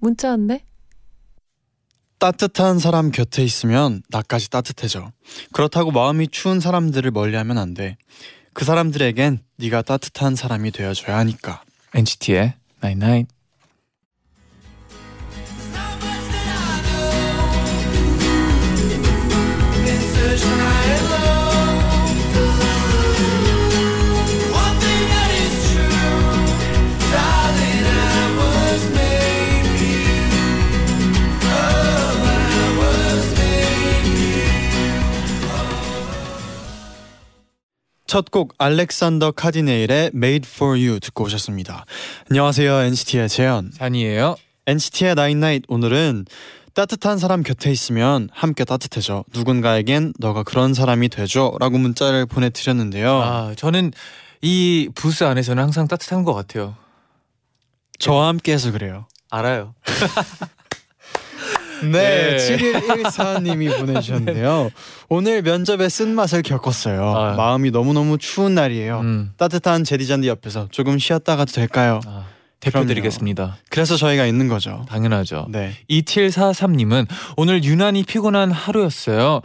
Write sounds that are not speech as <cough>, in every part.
문자 왔네. 따뜻한 사람 곁에 있으면 나까지 따뜻해져. 그렇다고 마음이 추운 사람들을 멀리하면 안 돼. 그 사람들에겐 네가 따뜻한 사람이 되어줘야 하니까. NCT의 Night Night. 첫 곡 알렉산더 카디네일의 Made for You 듣고 오셨습니다. 안녕하세요 NCT의 재현. 잔이에요. NCT의 Night 오늘은 따뜻한 사람 곁에 있으면 함께 따뜻해져. 누군가에겐 너가 그런 사람이 되줘라고 문자를 보내 드렸는데요. 아, 저는 이 부스 안에서는 항상 따뜻한 것 같아요. 저와 함께해서 그래요. 알아요. <laughs> 네, 네. 7114님이 <laughs> 보내주셨는데요. 오늘 면접의 쓴맛을 겪었어요. 아. 마음이 너무너무 추운 날이에요. 음. 따뜻한 제디잔디 옆에서 조금 쉬었다 가도 될까요? 아, 대표드리겠습니다. 그래서 저희가 있는 거죠. 당연하죠. 네. 2743님은 오늘 유난히 피곤한 하루였어요.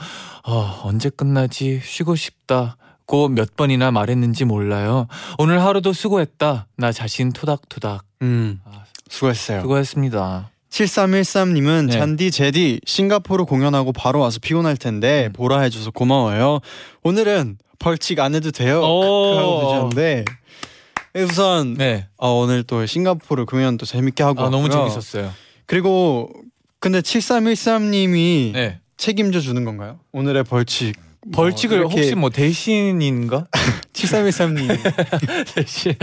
어, 언제 끝나지? 쉬고 싶다 고 몇 번이나 말했는지 몰라요. 오늘 하루도 수고했다. 나 자신 토닥토닥. 음, 아, 수고했어요. 수고했습니다. 7313님은 네. 잔디 제디 싱가포르 공연하고 바로 와서 피곤할 텐데 음. 보라 해줘서 고마워요. 오늘은 벌칙 안 해도 돼요. 오. 하고 주셨는데 우선 네. 어, 오늘 또 싱가포르 공연도 재밌게 하고 아, 너무. 재밌었어요. 그리고 근데 7313님이 네. 책임져 주는 건가요? 오늘의 벌칙. 벌칙을 뭐 이렇게 혹시 뭐 대신인가? <laughs> 7313님 <laughs> 대신.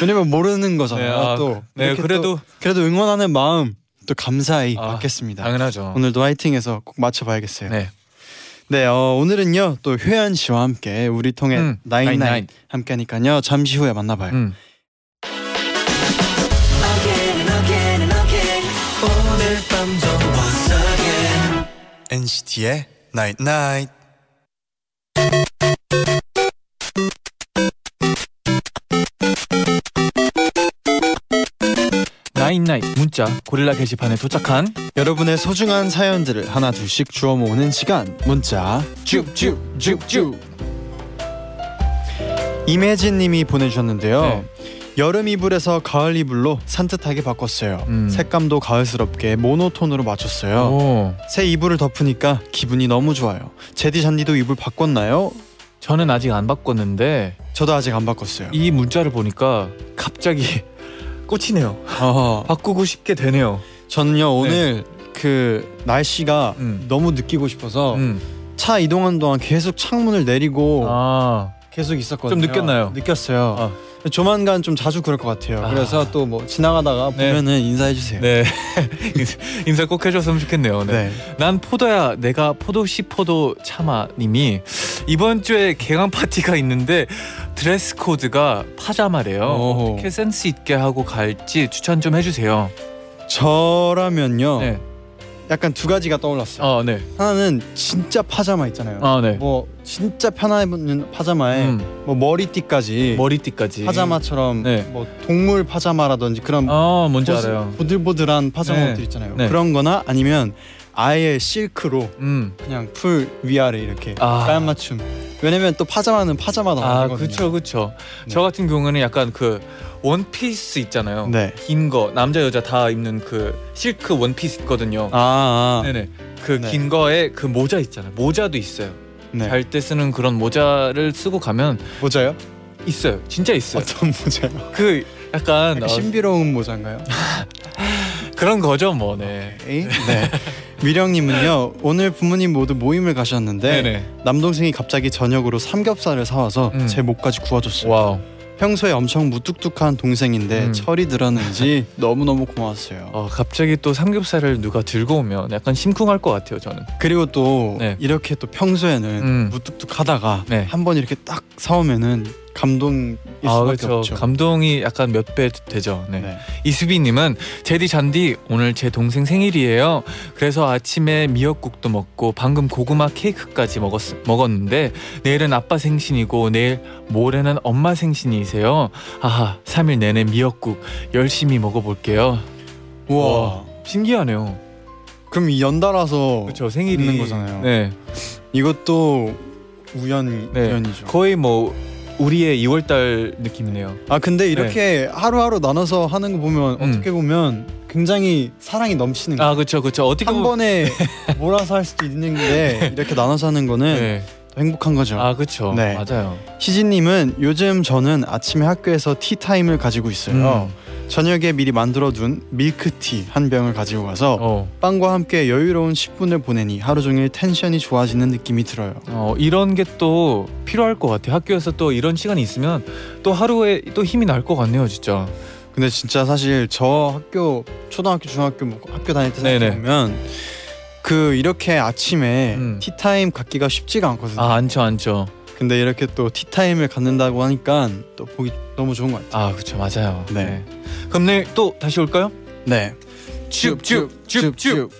왜냐면 모르는 거잖아요. 네, 아, 또 네, 그래도 또, 그래도 응원하는 마음 또 감사히 아, 받겠습니다. 당연하죠. 오늘도 화이팅해서 꼭 맞춰봐야겠어요. 네. 네, 어, 오늘은요 또 효연 씨와 함께 우리 통해 음, 나인나인. 함께하니까요 잠시 후에 만나봐요. 음. NCT의 Night Night. 나인나잇 문자 고릴라 게시판에 도착한 여러분의 소중한 사연들을 하나 둘씩 주워 모으는 시간 문자 쭉쭉쭉쭉 이매진 님이 보내주셨는데요. 네. 여름 이불에서 가을 이불로 산뜻하게 바꿨어요. 음. 색감도 가을스럽게 모노톤으로 맞췄어요. 오. 새 이불을 덮으니까 기분이 너무 좋아요. 제디 잔디도 이불 바꿨나요? 저는 아직 안 바꿨는데 저도 아직 안 바꿨어요. 이 문자를 보니까 갑자기 꽂히네요. 어허. 바꾸고 싶게 되네요. 저는요 오늘 그 날씨가 음. 너무 느끼고 싶어서 음. 차 이동하는 동안 계속 창문을 내리고 아. 계속 있었거든요. 좀 느꼈나요? 느꼈어요. 아. 조만간 좀 자주 그럴 것 같아요. 아. 그래서 또 뭐 지나가다가 네. 보면은 인사해 주세요. 네. <laughs> 인사 꼭 해줬으면 좋겠네요. 네. 네. 난 포도야 내가 포도씨 포도 차마님이 이번 주에 개강 파티가 있는데 드레스 코드가 파자마래요. 어떻게 센스 있게 하고 갈지 추천 좀 해주세요. 저라면요. 네. 약간 두 가지가 떠올랐어요. 어, 네. 하나는 진짜 파자마 있잖아요. 아, 네. 뭐 진짜 보이는 파자마에 음, 뭐 머리띠까지 머리띠까지. 파자마처럼 네. 뭐 동물 파자마라든지 그런 아, 뭔지 보스- 알아요. 보들보들한 파자마 네. 있잖아요. 네. 그런 거나 아니면 아예 실크로 음. 그냥 풀 위아래 이렇게 아. 깔맞춤. 왜냐면 또 파자마는 파자마다 아, 다르거든요. 그쵸, 그쵸. 네. 저 같은 경우는 약간 그 원피스 있잖아요. 네. 긴 거, 남자, 여자 다 입는 그 실크 원피스 있거든요. 아, 아. 네네. 그 네. 긴 거에 그 모자 있잖아요. 모자도 있어요. 네. 잘 때 쓰는 그런 모자를 쓰고 가면 모자요? 있어요. 진짜 있어요. 어떤 모자요? 그 약간 어, 신비로운 모자인가요? <laughs> 그런 거죠, 뭐. 네. 에이? 네. <laughs> 미령님은요 오늘 부모님 모두 모임을 가셨는데 네네. 남동생이 갑자기 저녁으로 삼겹살을 사와서 음. 제 몫까지 구워줬어요. Wow. 평소에 엄청 무뚝뚝한 동생인데 음. 철이 들었는지 <laughs> 너무너무 고마웠어요. 어, 갑자기 또 삼겹살을 누가 들고 오면 약간 심쿵할 것 같아요 저는. 그리고 또 네. 이렇게 또 평소에는 음. 무뚝뚝하다가 네. 한번 이렇게 딱 사오면은 감동일 아 수밖에 그렇죠. 없죠. 감동이 약간 몇 배 되죠. 네. 네. 이수빈님은 제디 잔디 오늘 제 동생 생일이에요. 그래서 아침에 미역국도 먹고 방금 고구마 케이크까지 먹었 먹었는데 내일은 아빠 생신이고 내일 모레는 엄마 생신이세요. 아하 3일 내내 미역국 열심히 먹어볼게요. 우와. 신기하네요. 그럼 이 연달아서 그렇죠 생일이 있는 거잖아요. 네 이것도 우연 네. 우연이죠. 거의 뭐 우리의 2월달 느낌이네요. 아 근데 이렇게 하루하루 나눠서 하는 거 보면 음. 어떻게 보면 굉장히 사랑이 넘치는 거. 아 그렇죠 그렇죠 어떻게 한 보면 번에 <laughs> 몰아서 할 수도 있는데 이렇게 나눠서 하는 거는 네. 더 행복한 거죠. 아 그렇죠 네. 맞아요. 희진님은 요즘 저는 아침에 학교에서 티타임을 가지고 있어요. 음. 저녁에 미리 만들어둔 밀크티 한 병을 가지고 가서 어. 빵과 함께 여유로운 10분을 보내니 하루 종일 텐션이 좋아지는 느낌이 들어요. 어, 이런 게 또 필요할 것 같아요. 학교에서 또 이런 시간이 있으면 또 하루에 또 힘이 날 것 같네요, 진짜. 근데 진짜 사실 저 학교 초등학교 중학교 뭐 학교 다닐 때 네네. 생각해보면 그 이렇게 아침에 음. 티타임 갖기가 쉽지가 않거든요. 아, 안죠, 안죠. 근데 이렇게 또 티타임을 갖는다고 하니까 또 보기 너무 좋은 것 같아요. 아, 그렇죠, 맞아요. 네. 그럼 내일 또 다시 올까요? 네. 줍줍줍줍.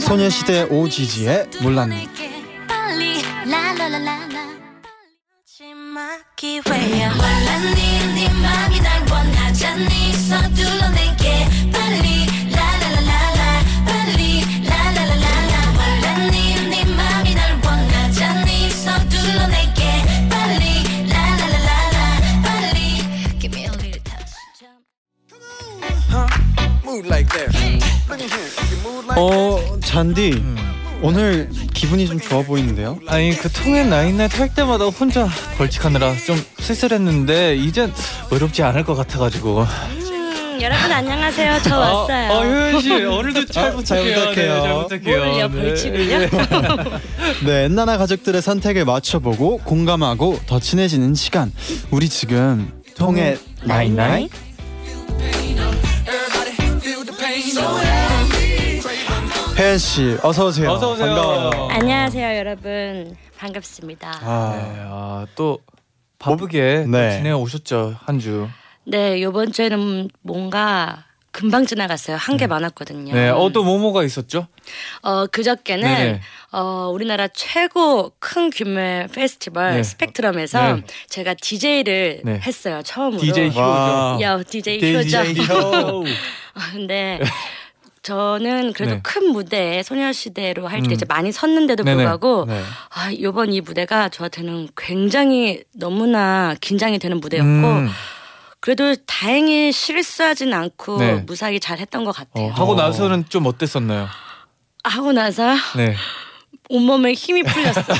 소녀시대 오지지의 몰랐니. 기회야 몰랐니 네 맘이 날 원하잖니 서둘러 내게 잔디 음. 오늘 기분이 좀 좋아 보이는데요? 아니 그 통행 라인넷 할 때마다 혼자 벌칙하느라 좀 쓸쓸했는데 이젠 외롭지 않을 것 같아가지고 음, 여러분 안녕하세요 저 왔어요 어, 효연 씨 오늘도 <laughs> 잘 아, 잘 부탁해요. 부탁해요. 네, 잘 부탁해요. 뭘요, 네. 벌칙을요? 네, 엔나나 가족들의 선택을 맞춰보고 공감하고 더 친해지는 시간. 우리 지금 통해 나인나인. 혜연 씨, 어서 오세요. 어서 오세요. 반가워요. 안녕하세요 여러분 반갑습니다 네, 아, 아, 또 바쁘게 네. 또 지내 오셨죠 한 주. 네 요번 주에는 뭔가 금방 지나갔어요 한게 많았거든요 네, 어또 뭐뭐가 있었죠? 어, 그저께는 네네. 어, 우리나라 최고 큰 규모의 페스티벌 네. 스펙트럼에서 네. 제가 DJ를 네. 했어요 처음으로 DJ 효죠. 와. 야 DJ 효죠 DJ 효. 근데 저는 그래도 네. 큰 무대에 소녀시대로 할때 음. 이제 많이 섰는데도 네네. 불구하고 네. 아 이번 이 무대가 저한테는 굉장히 너무나 긴장이 되는 무대였고 음, 그래도 다행히 실수하진 않고 네. 무사히 잘 했던 것 같아요. 어, 하고 나서는 좀 어땠었나요? 하고 나서 네. 온몸에 힘이 풀렸어요.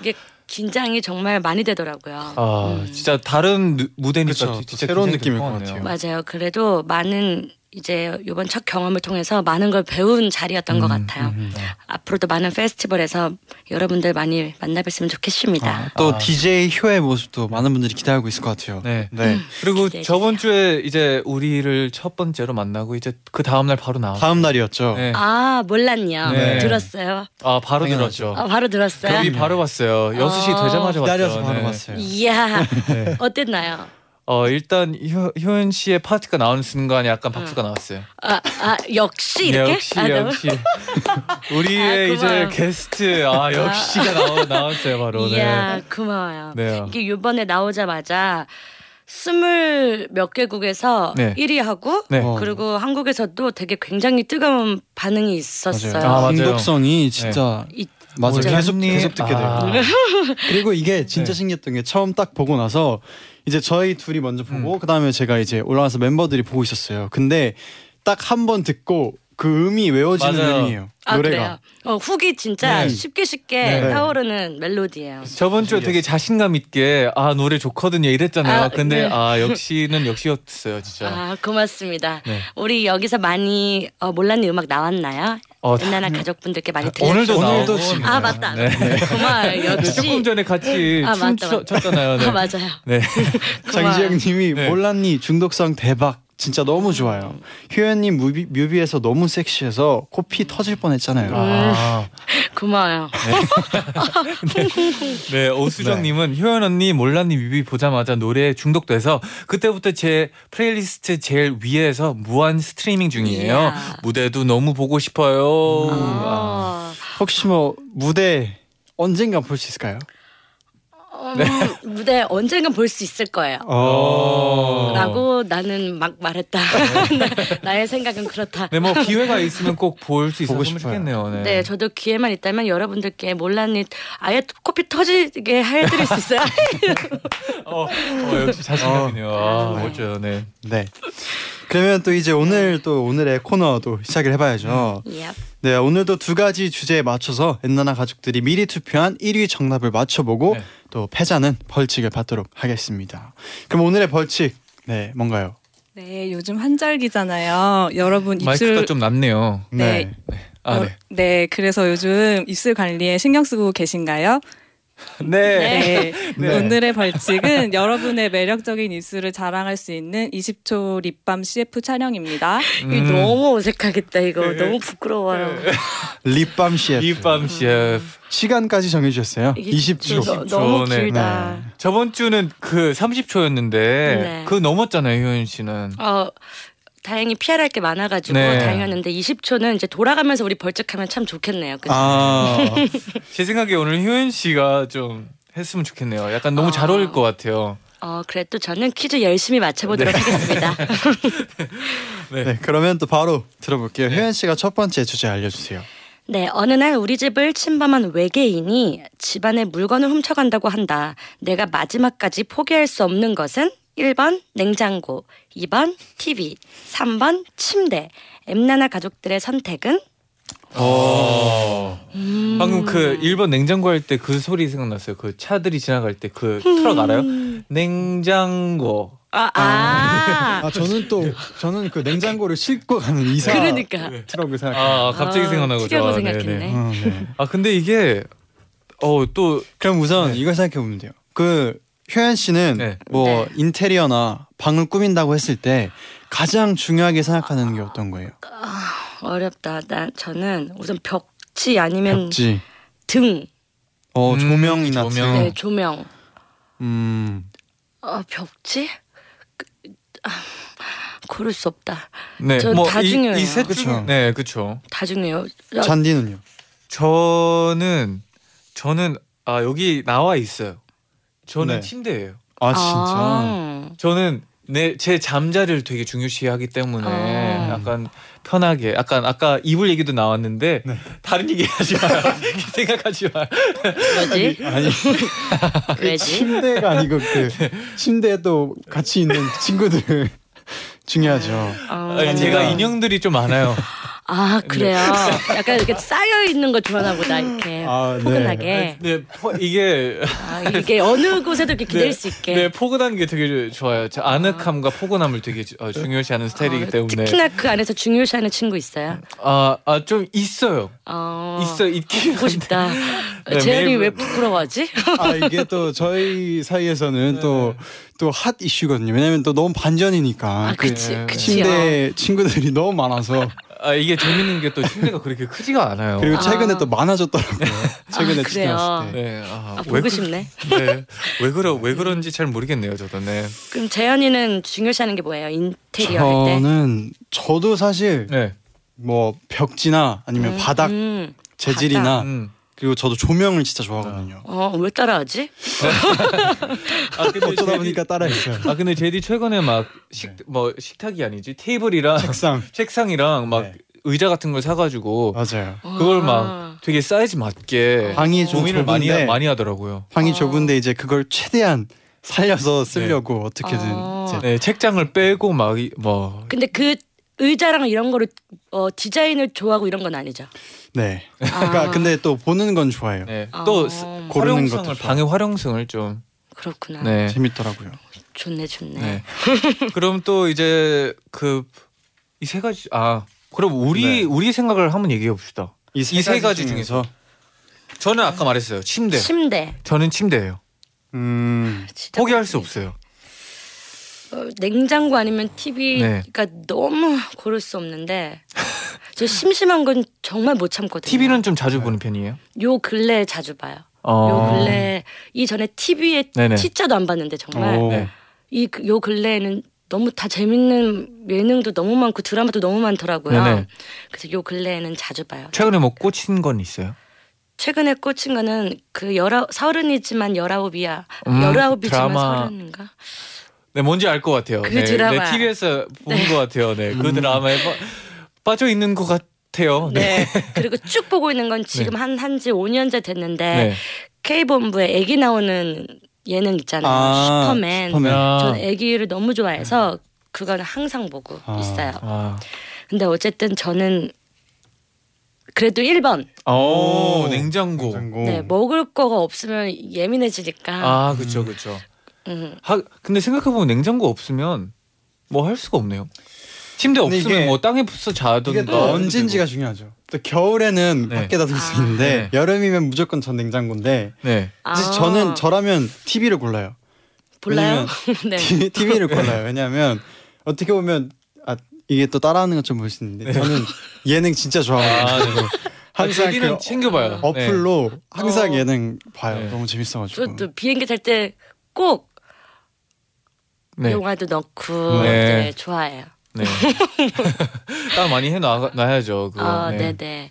이게 긴장이 정말 많이 되더라고요. 아 음. 진짜 다른 누- 무대니까 그쵸, 지- 진짜 새로운 느낌일 것. 같아요. 맞아요. 그래도 많은 이제 이번 첫 경험을 통해서 많은 걸 배운 자리였던 것 음, 같아요. 음, 음. 앞으로도 많은 페스티벌에서 여러분들 많이 만나뵀으면 좋겠습니다. 아, 또 아. DJ 효의 모습도 많은 분들이 기다리고 있을 것 같아요. 네. 네. 그리고 기대해 저번 주에 이제 우리를 첫 번째로 만나고 이제 그 다음 날 바로 나왔. 다음 날이었죠. 네. 아 몰랐요. 네. 들었어요. 아 바로 당연하죠. 들었죠. 아, 바로 들었어요. 여기 바로 봤어요. 6시 아. 되자마자 봤죠. 기다려서 바로 네. 봤어요. 이야 네. 어땠나요? 어 일단 효, 효연 씨의 파트가 나오는 순간에 약간 박수가 나왔어요. 아, 아 역시 이렇게? 네, 역시 아, 역시 <laughs> 우리의 아, 이제. 게스트 아 역시가 나오, 나왔어요 바로. 이야 고마워요. 네. 네. 이게 이번에 나오자마자 스물 몇 개국에서 네. 1위 하고 네. 어. 그리고 한국에서도 되게 굉장히 뜨거운 반응이 있었어요. 아, 맞아요. 중독성이 진짜 이- 맞아요. 계속 계속 듣게 돼요. 아. <laughs> 그리고 이게 진짜 네. 신기했던 게 처음 딱 보고 나서 이제 저희 둘이 먼저 보고 그다음에 제가 이제 올라와서 멤버들이 보고 있었어요. 근데 딱 한 번 듣고 그 음이 외워지는 맞아요. 음이에요. 아 노래가. 그래요. 어, 훅이 진짜 네. 쉽게 쉽게 네. 타오르는 멜로디예요. 저번 주에 되게 자신감 있게 아 노래 좋거든요 이랬잖아요. 아, 근데 네. 아 역시는 역시였어요 진짜. 아 고맙습니다. 네. 우리 여기서 많이 어, 몰랐는 음악 나왔나요? 어, 엔나나 가족분들께 많이 들려 오늘도 오늘도. 지금. 아 맞다. 네. 고마워요. 네, 역시. 조금 전에 같이 아, 춤 맞다, 춰- 맞다. 췄잖아요. 네. 아 맞아요. 네. <laughs> 장지영님이 네. 몰랐니 중독성 대박 진짜 너무 좋아요. 효연님 뮤비, 뮤비에서 너무 섹시해서 코피 터질 뻔했잖아요. 아, <laughs> 고마워요. 네, <laughs> 오수정님은 효연 언니 몰랐니 뮤비 보자마자 노래에 중독돼서 그때부터 제 플레이리스트 제일 위에서 무한 스트리밍 중이에요. 이야. 무대도 너무 보고 싶어요. 아. 아. 혹시 뭐 무대 언젠가 볼 수 있을까요? 음, 무대 언젠간 볼 수 있을 거예요. 어. 라고 나는 막 말했다. <laughs> 나의 생각은 그렇다. 네, 뭐 기회가 있으면 꼭 볼수 싶어요. 좋겠네요. 네. 네, 저도 기회만 있다면 여러분들께 몰랐니 아예 코피 터지게 해드릴 수 있어요. <laughs> 어, 어, 역시 자신감이네요. 아, 네. 멋져요. 네. 네. 그러면 또 이제 오늘 또 오늘의 코너도 시작을 해봐야죠. Yep. 네, 오늘도 두 가지 주제에 맞춰서 엔나나 가족들이 미리 투표한 1위 정답을 맞춰보고 네. 또 패자는 벌칙을 받도록 하겠습니다. 그럼 오늘의 벌칙 네 뭔가요? 네, 요즘 한절기잖아요. 여러분 입술 마이크가 좀 낮네요. 네. 아, 어, 네. 네, 그래서 요즘 입술 관리에 신경 쓰고 계신가요? <laughs> 네. 네. <laughs> 네. 오늘의 벌칙은 여러분의 매력적인 입술을 자랑할 수 있는 20초 립밤 CF 촬영입니다. 이거 음. 너무 어색하겠다 이거 너무 부끄러워요. <laughs> 립밤 셰프 립밤 셰프. 시간까지 정해주셨어요. 이게 20초. 너, 너무 네. 길다. 저번 주는 그 30초였는데 네. 그거 넘었잖아요, 효연 씨는. 어 다행히 피할 게 많아가지고 네. 다행이었는데 20초는 이제 돌아가면서 우리 벌칙하면 참 좋겠네요. 그죠? 아, <laughs> 제 생각에 오늘 효연 씨가 좀 했으면 좋겠네요. 약간 너무 잘 아. 어울릴 것 같아요. 어 그래도 저는 퀴즈 열심히 맞춰보도록 하겠습니다. <laughs> 네, 그러면 또 바로 들어볼게요. 효연 씨가 첫 번째 주제 알려주세요. 네, 어느 날 우리 집을 침범한 외계인이 집안의 물건을 훔쳐간다고 한다. 내가 마지막까지 포기할 수 없는 것은 1번 냉장고, 2번 TV, 3번 침대. 엠나나 가족들의 선택은 어. 음. 방금 그 1번 냉장고 할 때 그 소리 생각났어요. 그 차들이 지나갈 때 그 트럭 알아요? 냉장고. 아, 아. 아 저는 또 저는 그 냉장고를 싣고 가는 이사 그러니까. 트럭을 생각해요. 아, 갑자기 아, 생각나고 거 저- 생각했네. 네 네. 어, 네. 아, 근데 이게 어, 또 그럼 우선 이걸 생각해 보면 돼요. 그 효연 씨는 네. 뭐 네. 인테리어나 방을 꾸민다고 했을 때 가장 중요하게 생각하는 게 어떤 거예요? 어렵다. 나 저는 우선 벽지 아니면 벽지, 등, 어 음, 조명이나 조명. 등. 네, 조명. 음, 어, 벽지? 그, 아, 고를 수 없다. 네. 저는 다 중요해요. 이셋 그쵸. 중 네, 그렇죠. 다 중요해요. 야, 잔디는요? 저는 저는 아, 여기 나와 있어요. 저는 네. 침대예요. 아 진짜. 아. 저는 내 제 잠자리를 되게 중요시하기 때문에 아. 약간 편하게 약간 아까 이불 얘기도 나왔는데 네. 다른 얘기 하지 마요. <laughs> 생각하지 마요. 왜지? 아니 <laughs> 왜지? 침대가 아니고 그 침대에 또 같이 있는 친구들 <laughs> 중요하죠. 어. 아니, 제가 인형들이 좀 많아요. 아 그래요. 약간 이렇게 쌓여 있는 거 좋아하나 보다 이렇게 아, 네. 포근하게. 네, 포, 이게 아, 이게 어느 곳에도 이렇게 기댈 수 있게. 네, 포근한 게 되게 좋아요. 제 아늑함과 포근함을 되게 어, 중요시하는 스타일이기 어, 때문에 특히나 그 안에서 중요시하는 친구 있어요. 아, 아, 좀 있어요. 어, 있어 있긴 보고 싶다. <laughs> 네, 재현이 매일- 왜 부끄러워하지? <laughs> 아 이게 또 저희 사이에서는 또 또핫 이슈거든요. 왜냐면 또 너무 반전이니까. 아, 그 네. 그치요. 침대 친구들이 너무 많아서 아, 이게 재밌는 게또 침대가 그렇게 크지가 않아요. 그리고 최근에 아. 또 많아졌더라고요. <laughs> 최근에 아, 그래요? 네, 아, 아, 왜 보고 그- 싶네. 네, 왜 그러 왜 그런지 잘 모르겠네요, 저도. 네. 그럼 재현이는 중요시하는 게 뭐예요? 인테리어 할 때? 저는 저도 사실 네. 뭐 벽지나 아니면 음, 바닥 음. 재질이나 음. 그리고 저도 조명을 진짜 좋아하거든요. 어, 왜 따라하지? 아, 근데 어쩌다 제디- 보니까 따라했어요. 아 근데 제디 최근에 막식뭐 식탁이 아니지 테이블이랑 책상 책상 이랑 막 네. 의자 같은 걸 사가지고 맞아요. 그걸 아. 막 되게 사이즈 맞게 방이 좀 고민을 많이 좁은데 많이 하더라고요. 방이 어. 좁은데 이제 그걸 최대한 살려서 쓰려고 어떻게든 어. 이제 네, 책장을 빼고 막뭐 근데 그 의자랑 이런 거를 어, 디자인을 좋아하고 이런 건 아니죠. 네. 그러니까 아. 근데 또 보는 건 좋아해요. 네. 아. 또 스- 고르는 활용성을 것도 좋아. 방의 활용성을 좀 그렇구나. 네. 재밌더라고요. 좋네, 좋네. 네. 그럼 또 이제 그 이 세 가지 아 그럼 우리 네. 우리 생각을 한번 얘기해 봅시다. 이이세 가지 중에서 저는 아까 말했어요. 침대. 침대. 저는 침대예요. 음 진짜 포기할 수 없어요. 어, 냉장고 아니면 TV가 네. 너무 고를 수 없는데 <laughs> 저 심심한 건 정말 못 참거든요. TV는 좀 자주 보는 편이에요. 요 근래 자주 봐요. 어. 요 근래 이전에 TV에 네네. T자도 안 봤는데 정말 오. 네. 이요 근래에는 너무 다 재밌는 예능도 너무 많고 드라마도 너무 많더라고요. 네네. 그래서 요 근래에는 자주 봐요. 최근에 뭐 꽂힌 건 있어요? 최근에 꽂힌 거는 그 열아 서른이지만 열아홉이야. 음, 열아홉이지만. 서른인가? 네, 뭔지 알 것 같아요. 그 네, 드라마. 네, TV에서 본 네. 것 같아요. 네, 그 드라마에 빠, 빠져 있는 것 같아요. 네. 네. 그리고 쭉 보고 있는 건 지금 한 한지 5년째 됐는데 네. K 본부에 아기 나오는 예능 있잖아요. 아, 슈퍼맨. 슈퍼맨. 아. 저는 아기를 너무 좋아해서 그거는 항상 보고 아. 있어요. 아. 근데 어쨌든 저는 그래도 1번. 오, 오, 냉장고. 냉장고. 네, 먹을 거가 없으면 예민해지니까. 아, 그렇죠, 그렇죠. 음. 하, 근데 생각해 보면 냉장고 없으면 뭐 할 수가 없네요. 침대 없으면 이게- 뭐 땅에 부서 자던가. 이게 또 언젠지가 중요하죠. 또 겨울에는 네. 밖에다 둘수 아. 있는데 네. 여름이면 무조건 전 냉장고인데 네. 사실 아. 저는 저라면 TV를 골라요. 몰라요? <laughs> 네. TV를 골라요. 왜냐하면 어떻게 보면 아 이게 또 따라하는 것좀 보일 수 있는데 저는 예능 진짜 좋아해요. 아, 네. 항상 저기는 그 챙겨봐요. 어플로 항상 어. 예능 봐요. 네. 너무 재밌어가지고. 저도 비행기 탈 때 꼭 네. 영화도 넣고 네. 네, 좋아해요. 네. <laughs> 딱 많이 해 놔야죠. 그거. 아, 네. 네, 네.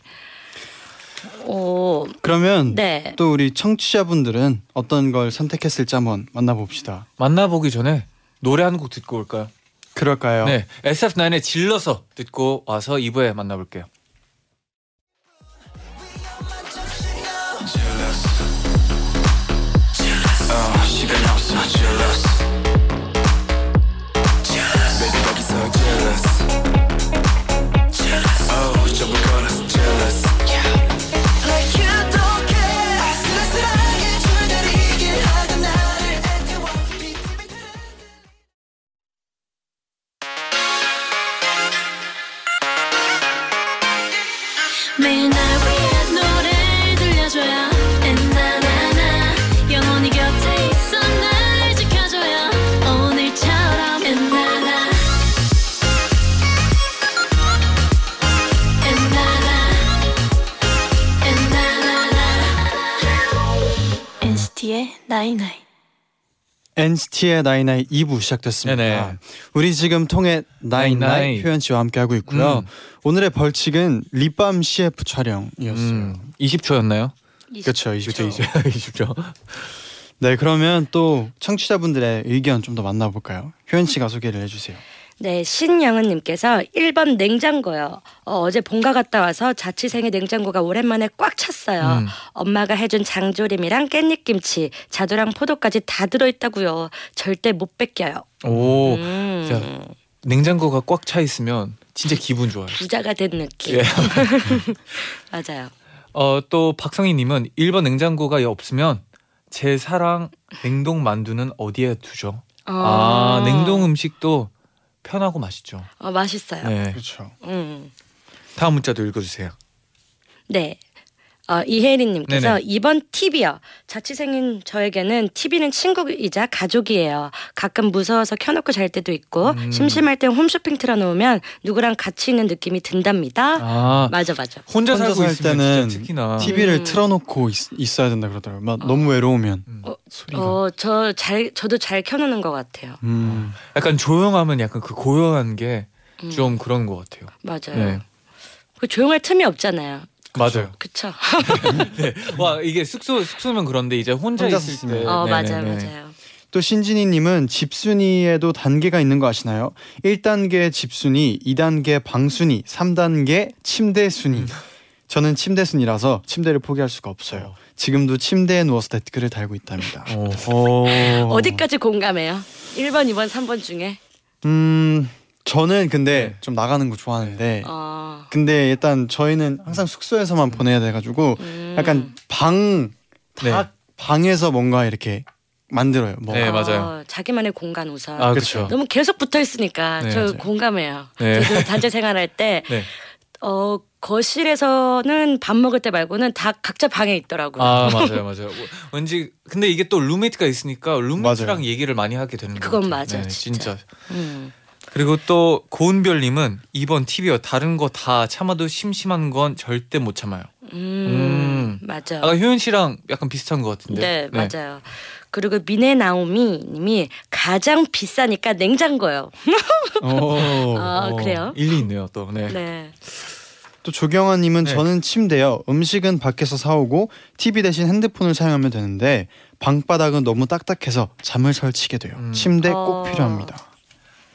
오, 그러면 네. 또 우리 청취자분들은 어떤 걸 선택했을지 한번 만나봅시다. 만나보기 전에 노래 한 곡 듣고 올까요? 그럴까요? 네. SF9의 질러서 듣고 와서 2부에 만나볼게요. 어, 시간이 없어 jealous 거 NCT의 나이나이 2부 시작됐습니다. 네네. 우리 지금 통해 나이나이. 표현 씨와 함께 하고 있고요. 음. 오늘의 벌칙은 립밤 CF 촬영이었어요. 음, 20초였나요? 그렇죠, 20초. 20초. <laughs> 네, 그러면 또 청취자분들의 의견 좀 더 만나볼까요? 효연 씨가 소개를 해주세요. 네, 신영은님께서 1번 냉장고요. 어, 제 본가 갔다 와서 자취생의 냉장고가 오랜만에 꽉 찼어요. 음. 엄마가 해준 장조림이랑 깻잎김치, 자두랑 포도까지 다 들어있다고요. 절대 못 뺏겨요. 오. 음, 자, 냉장고가 꽉 차 있으면 진짜 기분 좋아요. 부자가 된 느낌. 예. <laughs> 맞아요. 어, 또 박성희님은 1번 냉장고가 없으면 제 사랑 냉동 만두는 어디에 두죠? 아, 어. 냉동 음식도 편하고 맛있죠. 어, 맛있어요. 네. 그렇죠. 음. 다음 문자도 읽어주세요. 네. 어, 이혜린님께서 네네. 이번 TV요. 자취생인 저에게는 TV는 친구이자 가족이에요. 가끔 무서워서 켜놓고 잘 때도 있고 음. 심심할 땐 홈쇼핑 틀어놓으면 누구랑 같이 있는 느낌이 든답니다. 아, 맞아 맞아. 혼자 혼자 살고 살 때는 특히나 TV를 음. 틀어놓고 있, 어야 된다 그러더라고요. 막 너무 외로우면. 음, 어, 소리가 어, 저 잘 저도 잘 켜놓는 것 같아요. 음. 약간 조용하면 약간 그 고요한 게 음. 좀 그런 것 같아요. 맞아요. 네. 그 조용할 틈이 없잖아요. 맞아요. 그쵸? <laughs> 네. 와 이게 숙소 숙소면 그런데 이제 혼자, 혼자 있을. 때. 어 맞아요 네네네. 맞아요. 또 신진희님은 집순이에도 단계가 있는 거 아시나요? 1단계 집순이, 2단계 방순이, 3단계 침대 순이. 음. 저는 침대 순이라서 침대를 포기할 수가 없어요. 어. 지금도 침대에 누워서 댓글을 달고 있답니다. 어디까지 공감해요? 1번, 2번, 3번 중에. 음, 저는 근데 네. 좀 나가는 거 좋아하는데. 어. 근데 일단 저희는 항상 숙소에서만 보내야 돼가지고 음. 약간 방, 다 네. 방에서 뭔가 이렇게 만들어요. 뭐. 네, 맞아요. 어, 자기만의 공간 우선. 아 그렇죠. 너무 계속 붙어 있으니까 네, 저 맞아요. 공감해요. 네. 저도 단체 생활할 때 <laughs> 네. 어 거실에서는 밥 먹을 때 말고는 다 각자 방에 있더라고요. 아 맞아요 맞아요. 왠지 근데 이게 또 룸메이트가 있으니까 룸메이트랑 맞아요. 얘기를 많이 하게 되는 거 그건. 맞아, 진짜. 진짜. 음. 그리고 또 고은별님은 이번 TV요 다른 거 다 참아도 심심한 건 절대 못 참아요. 음, 맞아. 아까 효연 씨랑 약간 비슷한 것 같은데. 네, 맞아요. 그리고 미네 나오미 님이 가장 비싸니까 냉장고요. 오. <laughs> 아, 그래요? 일리 있네요 또. 네. 네. 또 조경아님은 네. 저는 침대요. 음식은 밖에서 사오고 TV 대신 핸드폰을 사용하면 되는데 방바닥은 너무 딱딱해서 잠을 설치게 돼요. 음. 침대 어. 꼭 필요합니다.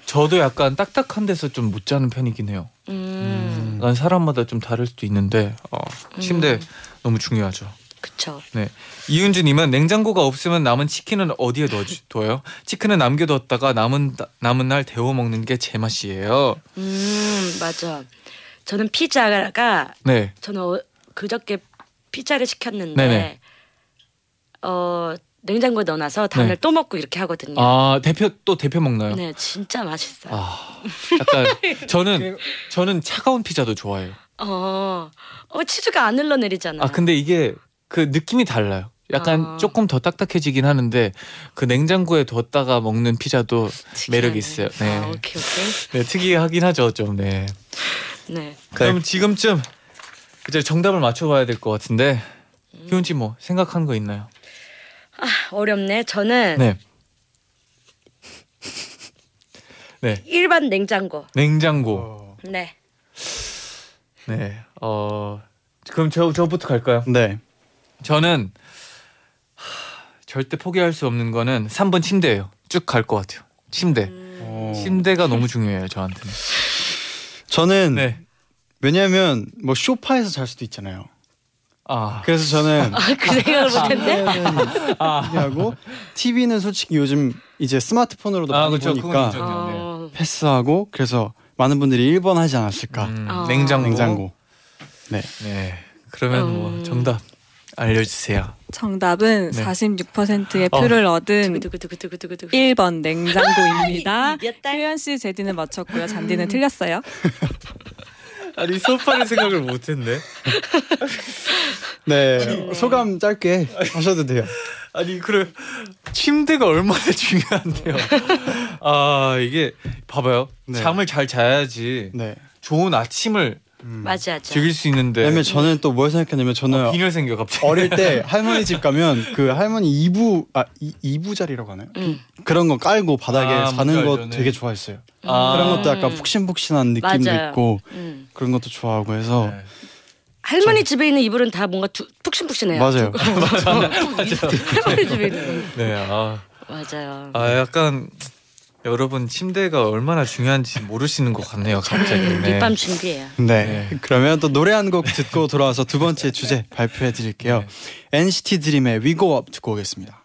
저도 약간 딱딱한 데서 좀 못 자는 편이긴 해요. 음, 난 사람마다 좀 다를 수도 있는데 어, 침대 음. 너무 중요하죠. 그쵸. 네. 이윤주님은 냉장고가 없으면 남은 치킨은 어디에 넣어 <laughs> 둬요? 치킨은 남겨뒀다가 남은 남은 날 데워 먹는 게 제 맛이에요. 음, 맞아. 저는 피자가 네. 저는 어, 그저께 피자를 시켰는데 네네. 어 냉장고에 넣어놔서 다음날 네. 또 먹고 이렇게 하거든요. 아 대표 또 대표 먹나요? 네, 진짜 맛있어요. 아 약간 <laughs> 저는 저는 차가운 피자도 좋아해요. 어, 어 치즈가 안 흘러내리잖아. 아 근데 이게 그 느낌이 달라요. 약간 아. 조금 더 딱딱해지긴 하는데 그 냉장고에 뒀다가 먹는 피자도 매력이 있어요. 네. 아, 오케이 오케이. 네 특이하긴 하죠 좀. 네. 네. 그럼 지금쯤 이제 정답을 맞춰봐야 될 것 같은데 효은 씨뭐 생각한 거 있나요? 어렵네. 저는 네. <laughs> 네. 일반 냉장고. 냉장고. 어. 네. 네. 어 그럼 저 저부터 갈까요? 네. 저는 하, 절대 포기할 수 없는 거는 3번 침대예요. 쭉 갈 것 같아요. 침대. 음. 어. 침대가 너무 중요해요 저한테는. 저는 네. 왜냐하면 뭐 소파에서 잘 수도 있잖아요. 아. 그래서 저는 아, 그 생각을 못했네. 아. 하고 TV는 솔직히 요즘 이제 스마트폰으로도 아, 많이 그쵸. 보니까 인정. 어, 패스하고 그래서 많은 분들이 1번 하지 않았을까. 음, 아. 냉장고. 냉장고. 네. 네. 그러면 뭐 음. 정답 알려주세요. 정답은 네. 46%의 어. 표를 얻은 두구두구두구두구두구. 1번 냉장고입니다. <laughs> 이겼다. 효연 씨, 제디는 맞췄고요. 잔디는 틀렸어요. <laughs> 아니 소파를 생각을 못했네. 네. 소감 짧게 하셔도 돼요. 아니 그래 침대가 얼마나 중요한데요. 아 이게 봐봐요. 네. 잠을 잘 자야지 네. 좋은 아침을 맞아, 맞아. 즐길 수 있는데. 왜냐면 저는 또 뭘 생각했냐면 저는 어, 빈혈 생겨 갑자기. 어릴 때 <laughs> 할머니 집 가면 그 할머니 이부 아 이, 이부 자리라고 하나요? 응. 그런 거 깔고 바닥에 아, 자는 거 알죠, 네. 되게 좋아했어요. 아. 그런 것도 약간 푹신푹신한 느낌도 맞아요. 있고 음. 그런 것도 좋아하고 해서 네. 할머니 집에 있는 이불은 다 뭔가 두, 푹신푹신해요. 맞아요. <laughs> <laughs> 할머니 집에 있는 건. 네. 아, 맞아요. 아 약간 여러분 침대가 얼마나 중요한지 모르시는 것 같네요. 갑자기. 네. 립밤 준비해요. 네. 네. 그러면 또 노래 한 곡 듣고 돌아와서 두 번째 주제 발표해 드릴게요. 네. NCT 드림의 We Go Up 듣고 오겠습니다.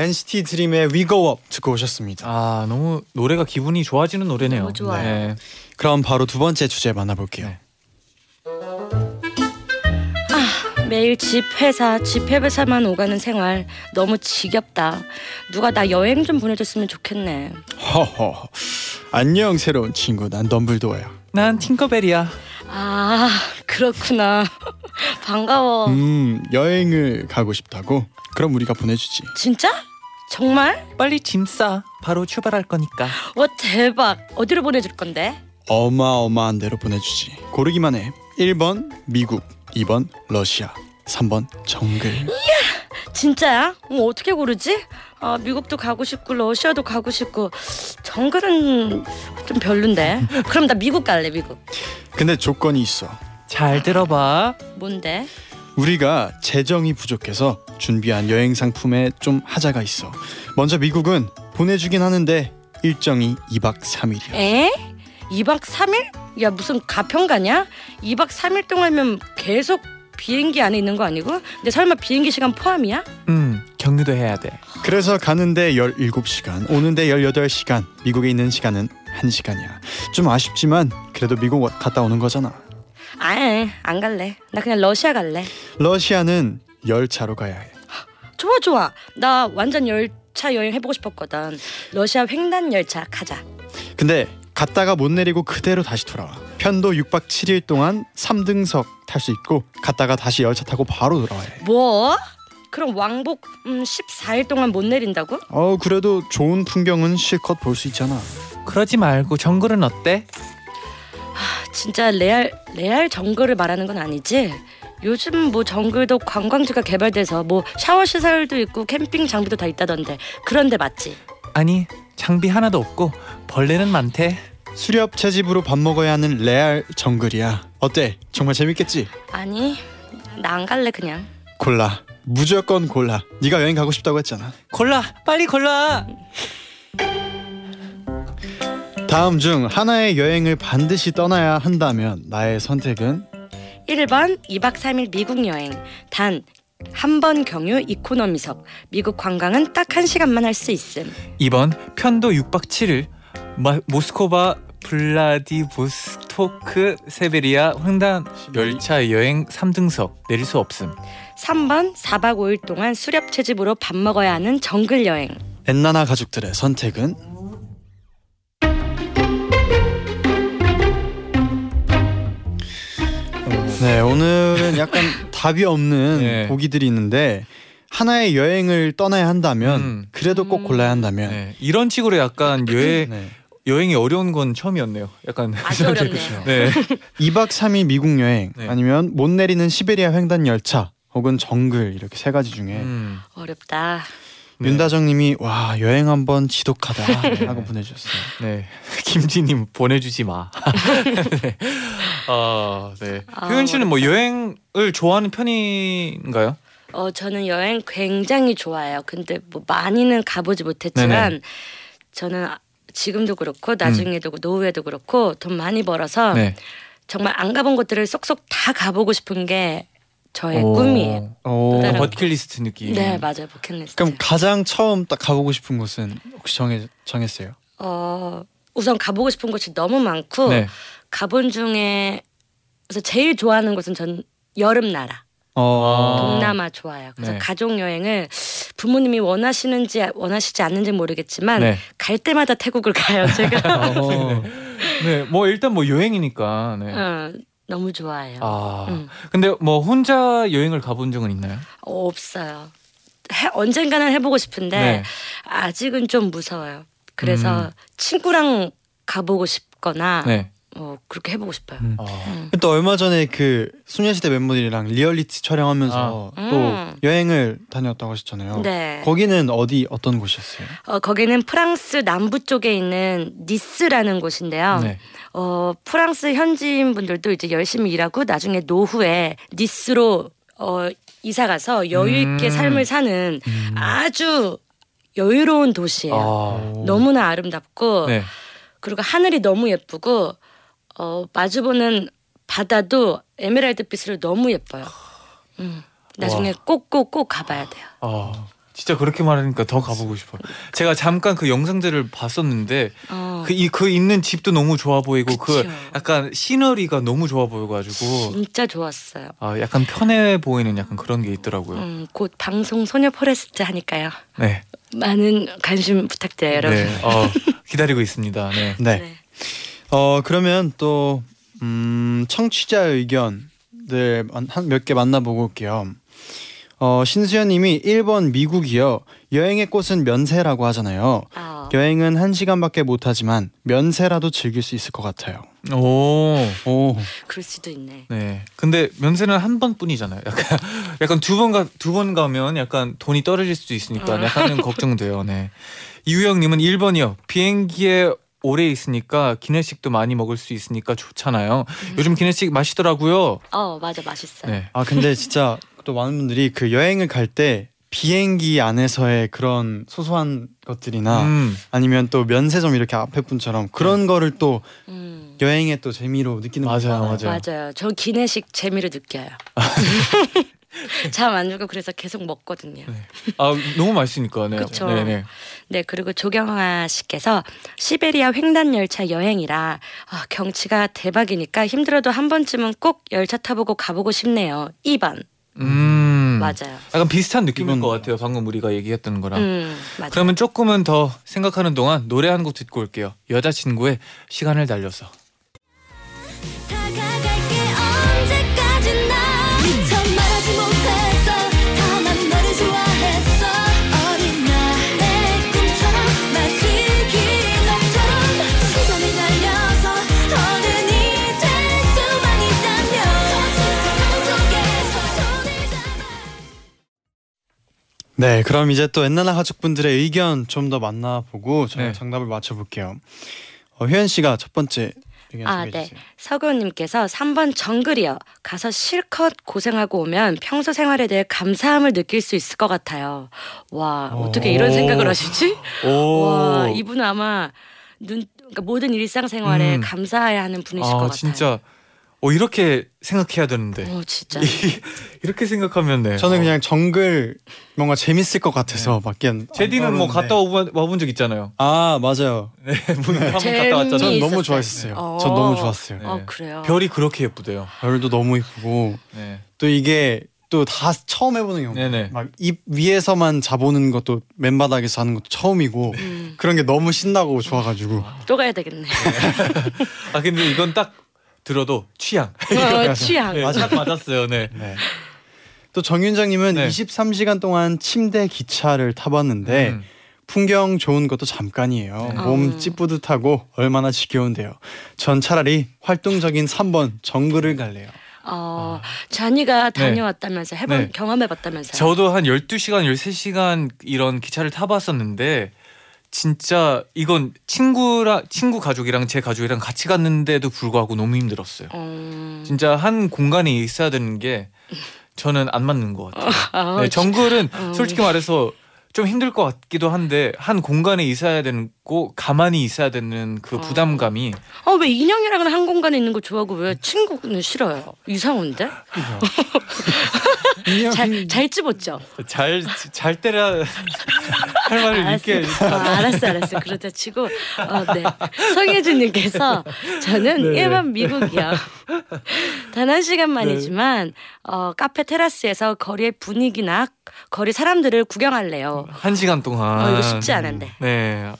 NCT 드림의 We Go Up 듣고 오셨습니다. 아 너무 노래가 기분이 좋아지는 노래네요. 너무 좋아요. 네. 그럼 바로 두 번째 주제 만나볼게요. 네. 매일 집 회사 집 회사만 오가는 생활 너무 지겹다. 누가 나 여행 좀 보내줬으면 좋겠네. 허허. 안녕 새로운 친구 난 덤블도어야. 난 팅커벨이야. 아 그렇구나. <laughs> 반가워. 음 여행을 가고 싶다고? 그럼 우리가 보내주지. 진짜? 정말? 빨리 짐 싸. 바로 출발할 거니까. 와 대박. 어디로 보내줄 건데? 어마어마한 데로 보내주지. 고르기만 해. 1번 미국, 2번 러시아, 3번 정글. 진짜야? 어, 어떻게 고르지? 아 미국도 가고 싶고 러시아도 가고 싶고 정글은 좀 별론데. 그럼 나 미국 갈래 미국. 근데 조건이 있어. 잘 들어봐. 뭔데? 우리가 재정이 부족해서 준비한 여행 상품에 좀 하자가 있어. 먼저 미국은 보내주긴 하는데 일정이 2박 3일이야. 에? 2박 3일? 야 무슨 가평가냐? 2박 3일 동안면 계속 비행기 안에 있는 거 아니고? 근데 설마 비행기 시간 포함이야? 음 경유도 해야 돼. 그래서 가는데 17시간, 오는데 18시간, 미국에 있는 시간은 1시간이야. 좀 아쉽지만 그래도 미국 갔다 오는 거잖아. 아이 안 갈래. 나 그냥 러시아 갈래. 러시아는 열차로 가야 해. 좋아 좋아. 나 완전 열차 여행 해보고 싶었거든. 러시아 횡단 열차 가자. 근데 갔다가 못 내리고 그대로 다시 돌아와. 편도 6박 7일 동안 3등석 탈 수 있고 갔다가 다시 열차 타고 바로 돌아와야 해. 뭐? 그럼 왕복 음, 14일 동안 못 내린다고? 어 그래도 좋은 풍경은 실컷 볼 수 있잖아. 그러지 말고 정글은 어때? 진짜 레알 레알 정글을 말하는 건 아니지? 요즘 뭐 정글도 관광지가 개발돼서 뭐 샤워 시설도 있고 캠핑 장비도 다 있다던데 그런데 맞지? 아니 장비 하나도 없고 벌레는 많대. 수렵 채집으로 밥 먹어야 하는 레알 정글이야. 어때? 정말 재밌겠지? 아니 나 안 갈래 그냥. 골라. 무조건 골라. 네가 여행 가고 싶다고 했잖아. 골라 빨리 골라. 다음 중 하나의 여행을 반드시 떠나야 한다면 나의 선택은? 1번 2박 3일 미국 여행. 단 한 번 경유 이코노미석. 미국 관광은 딱 한 시간만 할 수 있음. 2번 편도 6박 7일. 마, 모스코바 블라디보스토크 세베리아 횡단 열차 여행 3등석 내릴 수 없음. 3번 4박 5일 동안 수렵 채집으로 밥 먹어야 하는 정글 여행. 엔나나 가족들의 선택은 네 <laughs> 오늘은 약간 답이 없는 네. 보기들이 있는데 하나의 여행을 떠나야 한다면 음. 그래도 꼭 골라야 한다면 네. 이런 식으로 약간 여행 네. 여행이 어려운 건 처음이었네요. 약간 아주 어렵네요. 네. 2박 3일 미국 여행 네. 아니면 못 내리는 시베리아 횡단 열차 혹은 정글 이렇게 세 가지 중에 음. 어렵다 네. 윤다정님이 와 여행 한번 지독하다 하고 보내주셨어요. 네. <laughs> 김지님 보내주지 마. <laughs> 네. 아, 네. 아, 효연 씨는 뭐 여행을 좋아하는 편인가요? 어 저는 여행 굉장히 좋아해요 근데 뭐 많이는 가보지 못했지만 네네. 저는 지금도 그렇고 나중에도 노후에도 그렇고 돈 많이 벌어서 네. 정말 안 가본 곳들을 쏙쏙 다 가보고 싶은 게 저의 오. 꿈이에요 오. 네. 버킷리스트 느낌. 네 맞아요 버킷리스트 그럼 가장 처음 딱 가보고 싶은 곳은 혹시 정해 정했어요? 어 우선 가보고 싶은 곳이 너무 많고 네. 가본 중에 그래서 제일 좋아하는 곳은 전 여름 나라 어. 동남아 좋아요. 그래서 네. 가족 여행을 부모님이 원하시는지 원하시지 않는지 모르겠지만 네. 갈 때마다 태국을 가요. 제가 <laughs> 어. 네. 뭐 일단 뭐 여행이니까. 네. 어, 너무 좋아해요. 아. 음. 근데 뭐 혼자 여행을 가본 적은 있나요? 어, 없어요. 해, 언젠가는 해보고 싶은데 네. 아직은 좀 무서워요. 그래서 음. 친구랑 가보고 싶거나 네. 어, 그렇게 해보고 싶어요. 음. 아. 또 얼마 전에 그 소녀시대 멤버들이랑 리얼리티 촬영하면서 아. 또 음. 여행을 다녔다고 하셨잖아요. 네. 거기는 어디 어떤 곳이었어요? 어, 거기는 프랑스 남부 쪽에 있는 니스라는 곳인데요. 네. 어, 프랑스 현지인 분들도 이제 열심히 일하고 나중에 노후에 니스로 어, 이사 가서 여유 있게 음. 삶을 사는 아주 여유로운 도시예요. 아. 너무나 아름답고 네. 그리고 하늘이 너무 예쁘고 어, 마주보는 바다도 에메랄드 빛으로 너무 예뻐요. 음, 나중에 와. 꼭꼭 꼭 가봐야 돼요. 아. 진짜 그렇게 말하니까 더 가보고 싶어요. 제가 잠깐 그 영상들을 봤었는데 어, 그, 이, 그 있는 집도 너무 좋아 보이고 그 그쵸. 약간 scenery가 너무 좋아 보여가지고 진짜 좋았어요. 아, 약간 편해 보이는 약간 그런 게 있더라고요. 음, 곧 방송 소녀 포레스트 하니까요. 네. 많은 관심 부탁드려요, 여러분. 네. 어, 기다리고 있습니다. 네. 네. 네. 어 그러면 또 음, 청취자 의견들 한 몇 개 만나보고 올게요. 어 신수연님이 1번 미국이요. 여행의 꽃은 면세라고 하잖아요. 아, 여행은 한 시간밖에 못하지만 면세라도 즐길 수 있을 것 같아요. 오. 오, 그럴 수도 있네. 네. 근데 면세는 한 번뿐이잖아요. 약간 <laughs> 약간 두번가두번 가면 약간 돈이 떨어질 수도 있으니까 음. 약간은 걱정돼요. 네. 이유영님은 1번이요. 비행기에 오래 있으니까 기내식도 많이 먹을 수 있으니까 좋잖아요. 요즘 기내식 맛있더라고요. 어, 맞아, 맛있어요. 네. 아 근데 <laughs> 진짜 또 많은 분들이 그 여행을 갈 때 비행기 안에서의 그런 소소한 것들이나 음. 아니면 또 면세점 이렇게 앞에 분처럼 그런 거를 또 음, 여행의 또 재미로 느끼는 맞아요. 맞아요. 맞아요. 저 기내식 재미를 느껴요. <laughs> <laughs> 잠안 주고 그래서 계속 먹거든요. 아 너무 맛있으니까. 네. 그쵸. 네네. 네, 그리고 조경아 씨께서 시베리아 횡단 열차 여행이라 아, 경치가 대박이니까 힘들어도 한 번쯤은 꼭 열차 타보고 가보고 싶네요. 2번. 음. 맞아요. 약간 비슷한 느낌일 이건 것 같아요. 방금 우리가 얘기했던 거랑. 음, 맞아요. 그러면 조금은 더 생각하는 동안 노래 한 곡 듣고 올게요. 여자친구의 시간을 달려서. 네, 그럼 이제 또 옛날 가족분들의 의견 좀 더 만나보고 저희 네. 정답을 맞춰볼게요. 어, 효연 씨가 첫 번째 의견 아, 소개해 네. 주세요. 서구님께서 3번 정글이요. 가서 실컷 고생하고 오면 평소 생활에 대해 감사함을 느낄 수 있을 것 같아요. 와, 어떻게 이런 오. 생각을 하시지? 오. 와, 이분 은 아마 눈, 그러니까 모든 일상생활에 음. 감사해야 하는 분이실 것아 같아요. 진짜. 어 이렇게 생각해야 되는데. 어, 진짜. 이렇게 생각하면 네. 저는 어. 그냥 정글 뭔가 재밌을 것 같아서 밖에 안 제디는 뭐. 갔다 와본, 와본 적 있잖아요. 아 맞아요. 네, 문도 한번 재미 갔다 왔잖아요. 전 너무. 좋아했어요. 어. 전 너무 좋았어요. 네. 어, 그래요. 별이 그렇게 예쁘대요. 별도 너무 이쁘고 네. 또 이게 또 다 처음 해보는 경우. 네네. 막입 위에서만 자보는 것도 맨바닥에서 하는 것도 처음이고 음, 그런 게 너무 신나고 좋아가지고 또 가야 되겠네. <laughs> 아 근데 이건 딱 들어도 취향. 어, 취향. 네, 딱 맞았어요. 네. 네. 또 정윤정님은 네. 23시간 동안 침대 기차를 타봤는데 음. 풍경 좋은 것도 잠깐이에요. 네. 몸 어. 찌뿌듯하고 얼마나 지겨운데요. 전 차라리 활동적인 3번 정글을 갈래요. 어, 잔이가 네. 다녀왔다면서 해본 네. 경험해봤다면서요. 저도 한 12시간, 13시간 이런 기차를 타봤었는데 진짜 이건 친구랑 친구 가족이랑 제 가족이랑 같이 갔는데도 불구하고 너무 힘들었어요. 어, 진짜 한 공간에 있어야 되는 게 저는 안 맞는 것 같아요. <laughs> 아, 네, 정글은 어. 솔직히 말해서 좀 힘들 것 같기도 한데 한 공간에 있어야 되고 가만히 있어야 되는 그 어. 부담감이 어, 왜 인형이랑은 한 공간에 있는 거 좋아하고 왜 친구는 싫어요? 이상한데? <laughs> 잘, 잘 집었죠? 잘 잘 때려 <laughs> 할 말을 알았어. 있게 어, 알았어, 알았어. 그러다 치고, 어, 네. 성혜준님께서 <laughs> 저는 네. 일반 미국이요. 단 한 시간만이지만, 어, 카페 테라스에서 거리의 분위기나 거리 사람들을 구경할래요. 한 시간 동안 어, 이거 쉽지 않은데. 네.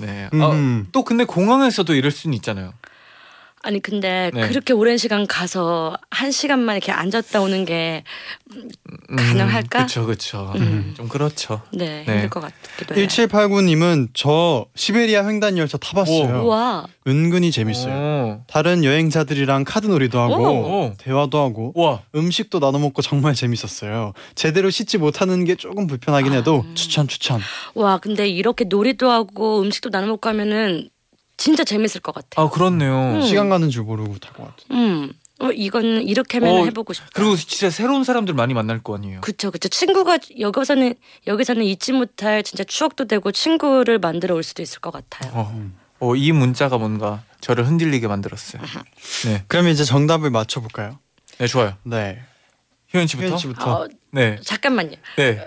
네. 음. 어, 또 근데 공항에서도 이럴 수는 있잖아요. 아니 근데 네. 그렇게 오랜 시간 가서 한 시간만 이렇게 앉았다 오는 게 가능할까? 그렇죠, 그렇죠. 음. 좀 그렇죠. 네, 네. 힘들 것 같기도 해요. 1789님은 저 시베리아 횡단 열차 타봤어요. 우와, 은근히 재밌어요. 오. 다른 여행자들이랑 카드놀이도 하고 오. 대화도 하고 와. 음식도 나눠 먹고 정말 재밌었어요. 제대로 씻지 못하는 게 조금 불편하긴 해도 아. 추천 추천. 와, 근데 이렇게 놀이도 하고 음식도 나눠 먹고 하면은 진짜 재밌을 것 같아. 아 그렇네요. 음. 시간 가는 줄 모르고 탈 것 같아요. 음, 어, 이건 이렇게 하면 어, 해보고 싶다. 그리고 진짜 새로운 사람들 많이 만날 거 아니에요. 그쵸, 그쵸. 친구가 여기서는 여기서는 잊지 못할 진짜 추억도 되고 친구를 만들어 올 수도 있을 것 같아요. 어, 어, 이 문자가 뭔가 저를 흔들리게 만들었어요. 네, 그러면 이제 정답을 맞춰볼까요? 네 좋아요. 네. 효연 씨부터. 효연 씨부터. 어, 네, 잠깐만요. 네.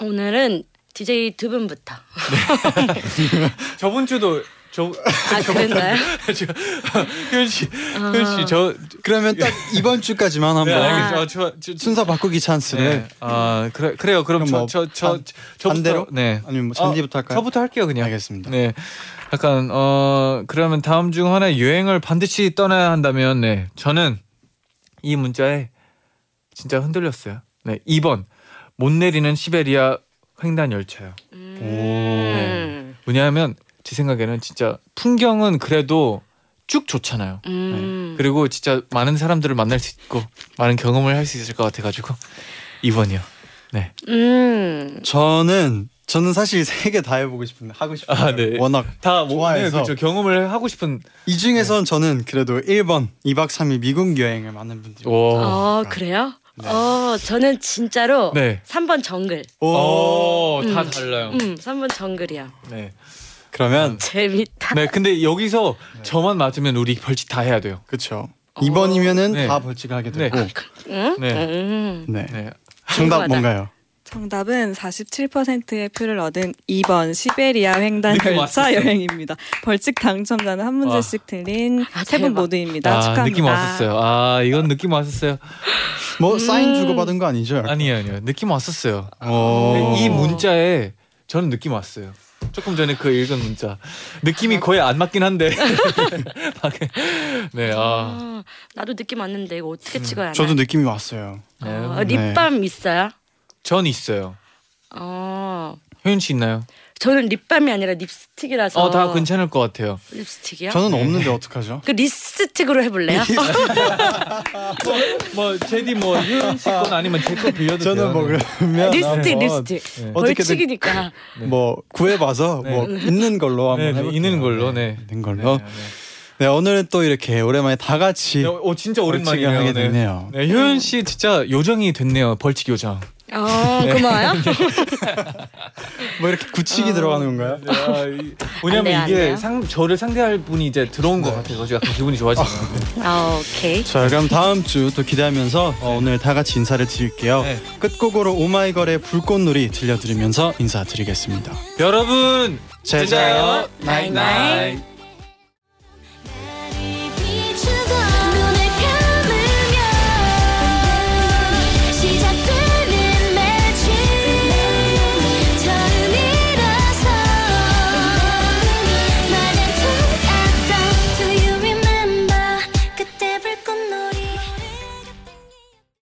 오늘은 DJ 두 분부터. <laughs> 저번 주도 저 아 그랬나요? <laughs> 효연 씨, 효연 씨, 저 그러면 딱 이번 주까지만 한번 네, 아. 알겠죠. 아, 저, 저, 순서 바꾸기 찬스를 네. 아 그래 그래요. 그럼 그럼 뭐저저저 반- 저부터 반대로? 네. 아니면 뭐 잔디부터 할까요? 저부터 할게요 그냥. 알겠습니다. 네. 약간 어 그러면 다음 중 하나 여행을 반드시 떠나야 한다면 네 저는 이 문자에 진짜 흔들렸어요. 네 2번 못 내리는 시베리아 횡단 열차요. 음. 왜냐하면 제 생각에는 진짜 풍경은 그래도 쭉 좋잖아요. 음. 그리고 진짜 많은 사람들을 만날 수 있고 많은 경험을 할 수 있을 것 같아가지고 2번이요. 네. 음. 저는 저는 사실 세 개 다 해보고 싶은데 하고 싶어요. 아, 네. 워낙 다 좋아해서. 네, 그렇죠. 경험을 하고 싶은. 이 중에선 저는 그래도 1번 2박 3일 미국 여행을 많은 분들이 오. 어 그래요? 어 저는 진짜로 네. 3번 정글. 오, 다 음. 달라요. 음 3번 정글이야. 네. 그러면 재밌다. 네, 근데 여기서 저만 맞으면 우리 벌칙 다 해야 돼요. 그렇죠. 2번이면은 네. 다 벌칙하게 네. 되고. 응? 네. 음. 네. 네. 정답 궁금하다. 뭔가요? 정답은 47%의 표를 얻은 2번 시베리아 횡단 느낌 열차 왔었어. 여행입니다. 벌칙 당첨자는 한 문제씩 틀린 아, 세 분 대박. 모두입니다. 아, 축하합니다. 느낌 왔었어요. 아, 이건 느낌 왔었어요. 뭐 음. 사인 주고 받은 거 아니죠? 아니요, 아니요. 느낌 왔었어요. 어. 이 문자에 저는 느낌 왔어요. 조금 전에 그 읽은 문자 느낌이 거의 안 맞긴 한데 <laughs> 네, 아, 아, 나도 느낌 왔는데 이거 어떻게 찍어야 하나? 저도 느낌이 왔어요. 네. 어, 립밤 있어요? 전 있어요. 어, 효윤 씨 있나요? 저는 립밤이 아니라 립스틱이라서. 어, 다 괜찮을 것 같아요. 립스틱이요? 저는 없는데 어떡하죠? 그 립스틱으로 해볼래요? <laughs> 뭐 제디 뭐 효윤 씨건 아니면 제 거 빌려도 돼요. 저는 뭐 그러면 립스틱, 한번 립스틱. 네. 어떻게든 벌칙이니까. 뭐 구해봐서 네. 뭐 있는 걸로 한번 네, 네, 해볼게요. 있는 걸로, 네. 있는 네, 걸로. 네, 네, 오늘은 또 이렇게 오랜만에 다 같이 네. 오 진짜 벌칙을 오랜만이네요. 하게 네. 됐네요. 네, 효윤 씨 진짜 요정이 됐네요. 벌칙 요정. 어, 네. 고마워요. <laughs> 뭐 이렇게 굳히기 들어가는 건가요? 네, 아, 이- 왜냐면 안 이게. 상, 저를 상대할 분이 이제 들어온 것 같아서 약간 기분이 좋아지네요. 네. 아, 오케이. 자 그럼 다음 주 또 기대하면서 어, 오늘 다 같이 인사를 드릴게요. 네. 끝곡으로 오마이걸의 불꽃놀이 들려드리면서 인사드리겠습니다. 여러분 제자요 나잇 나잇.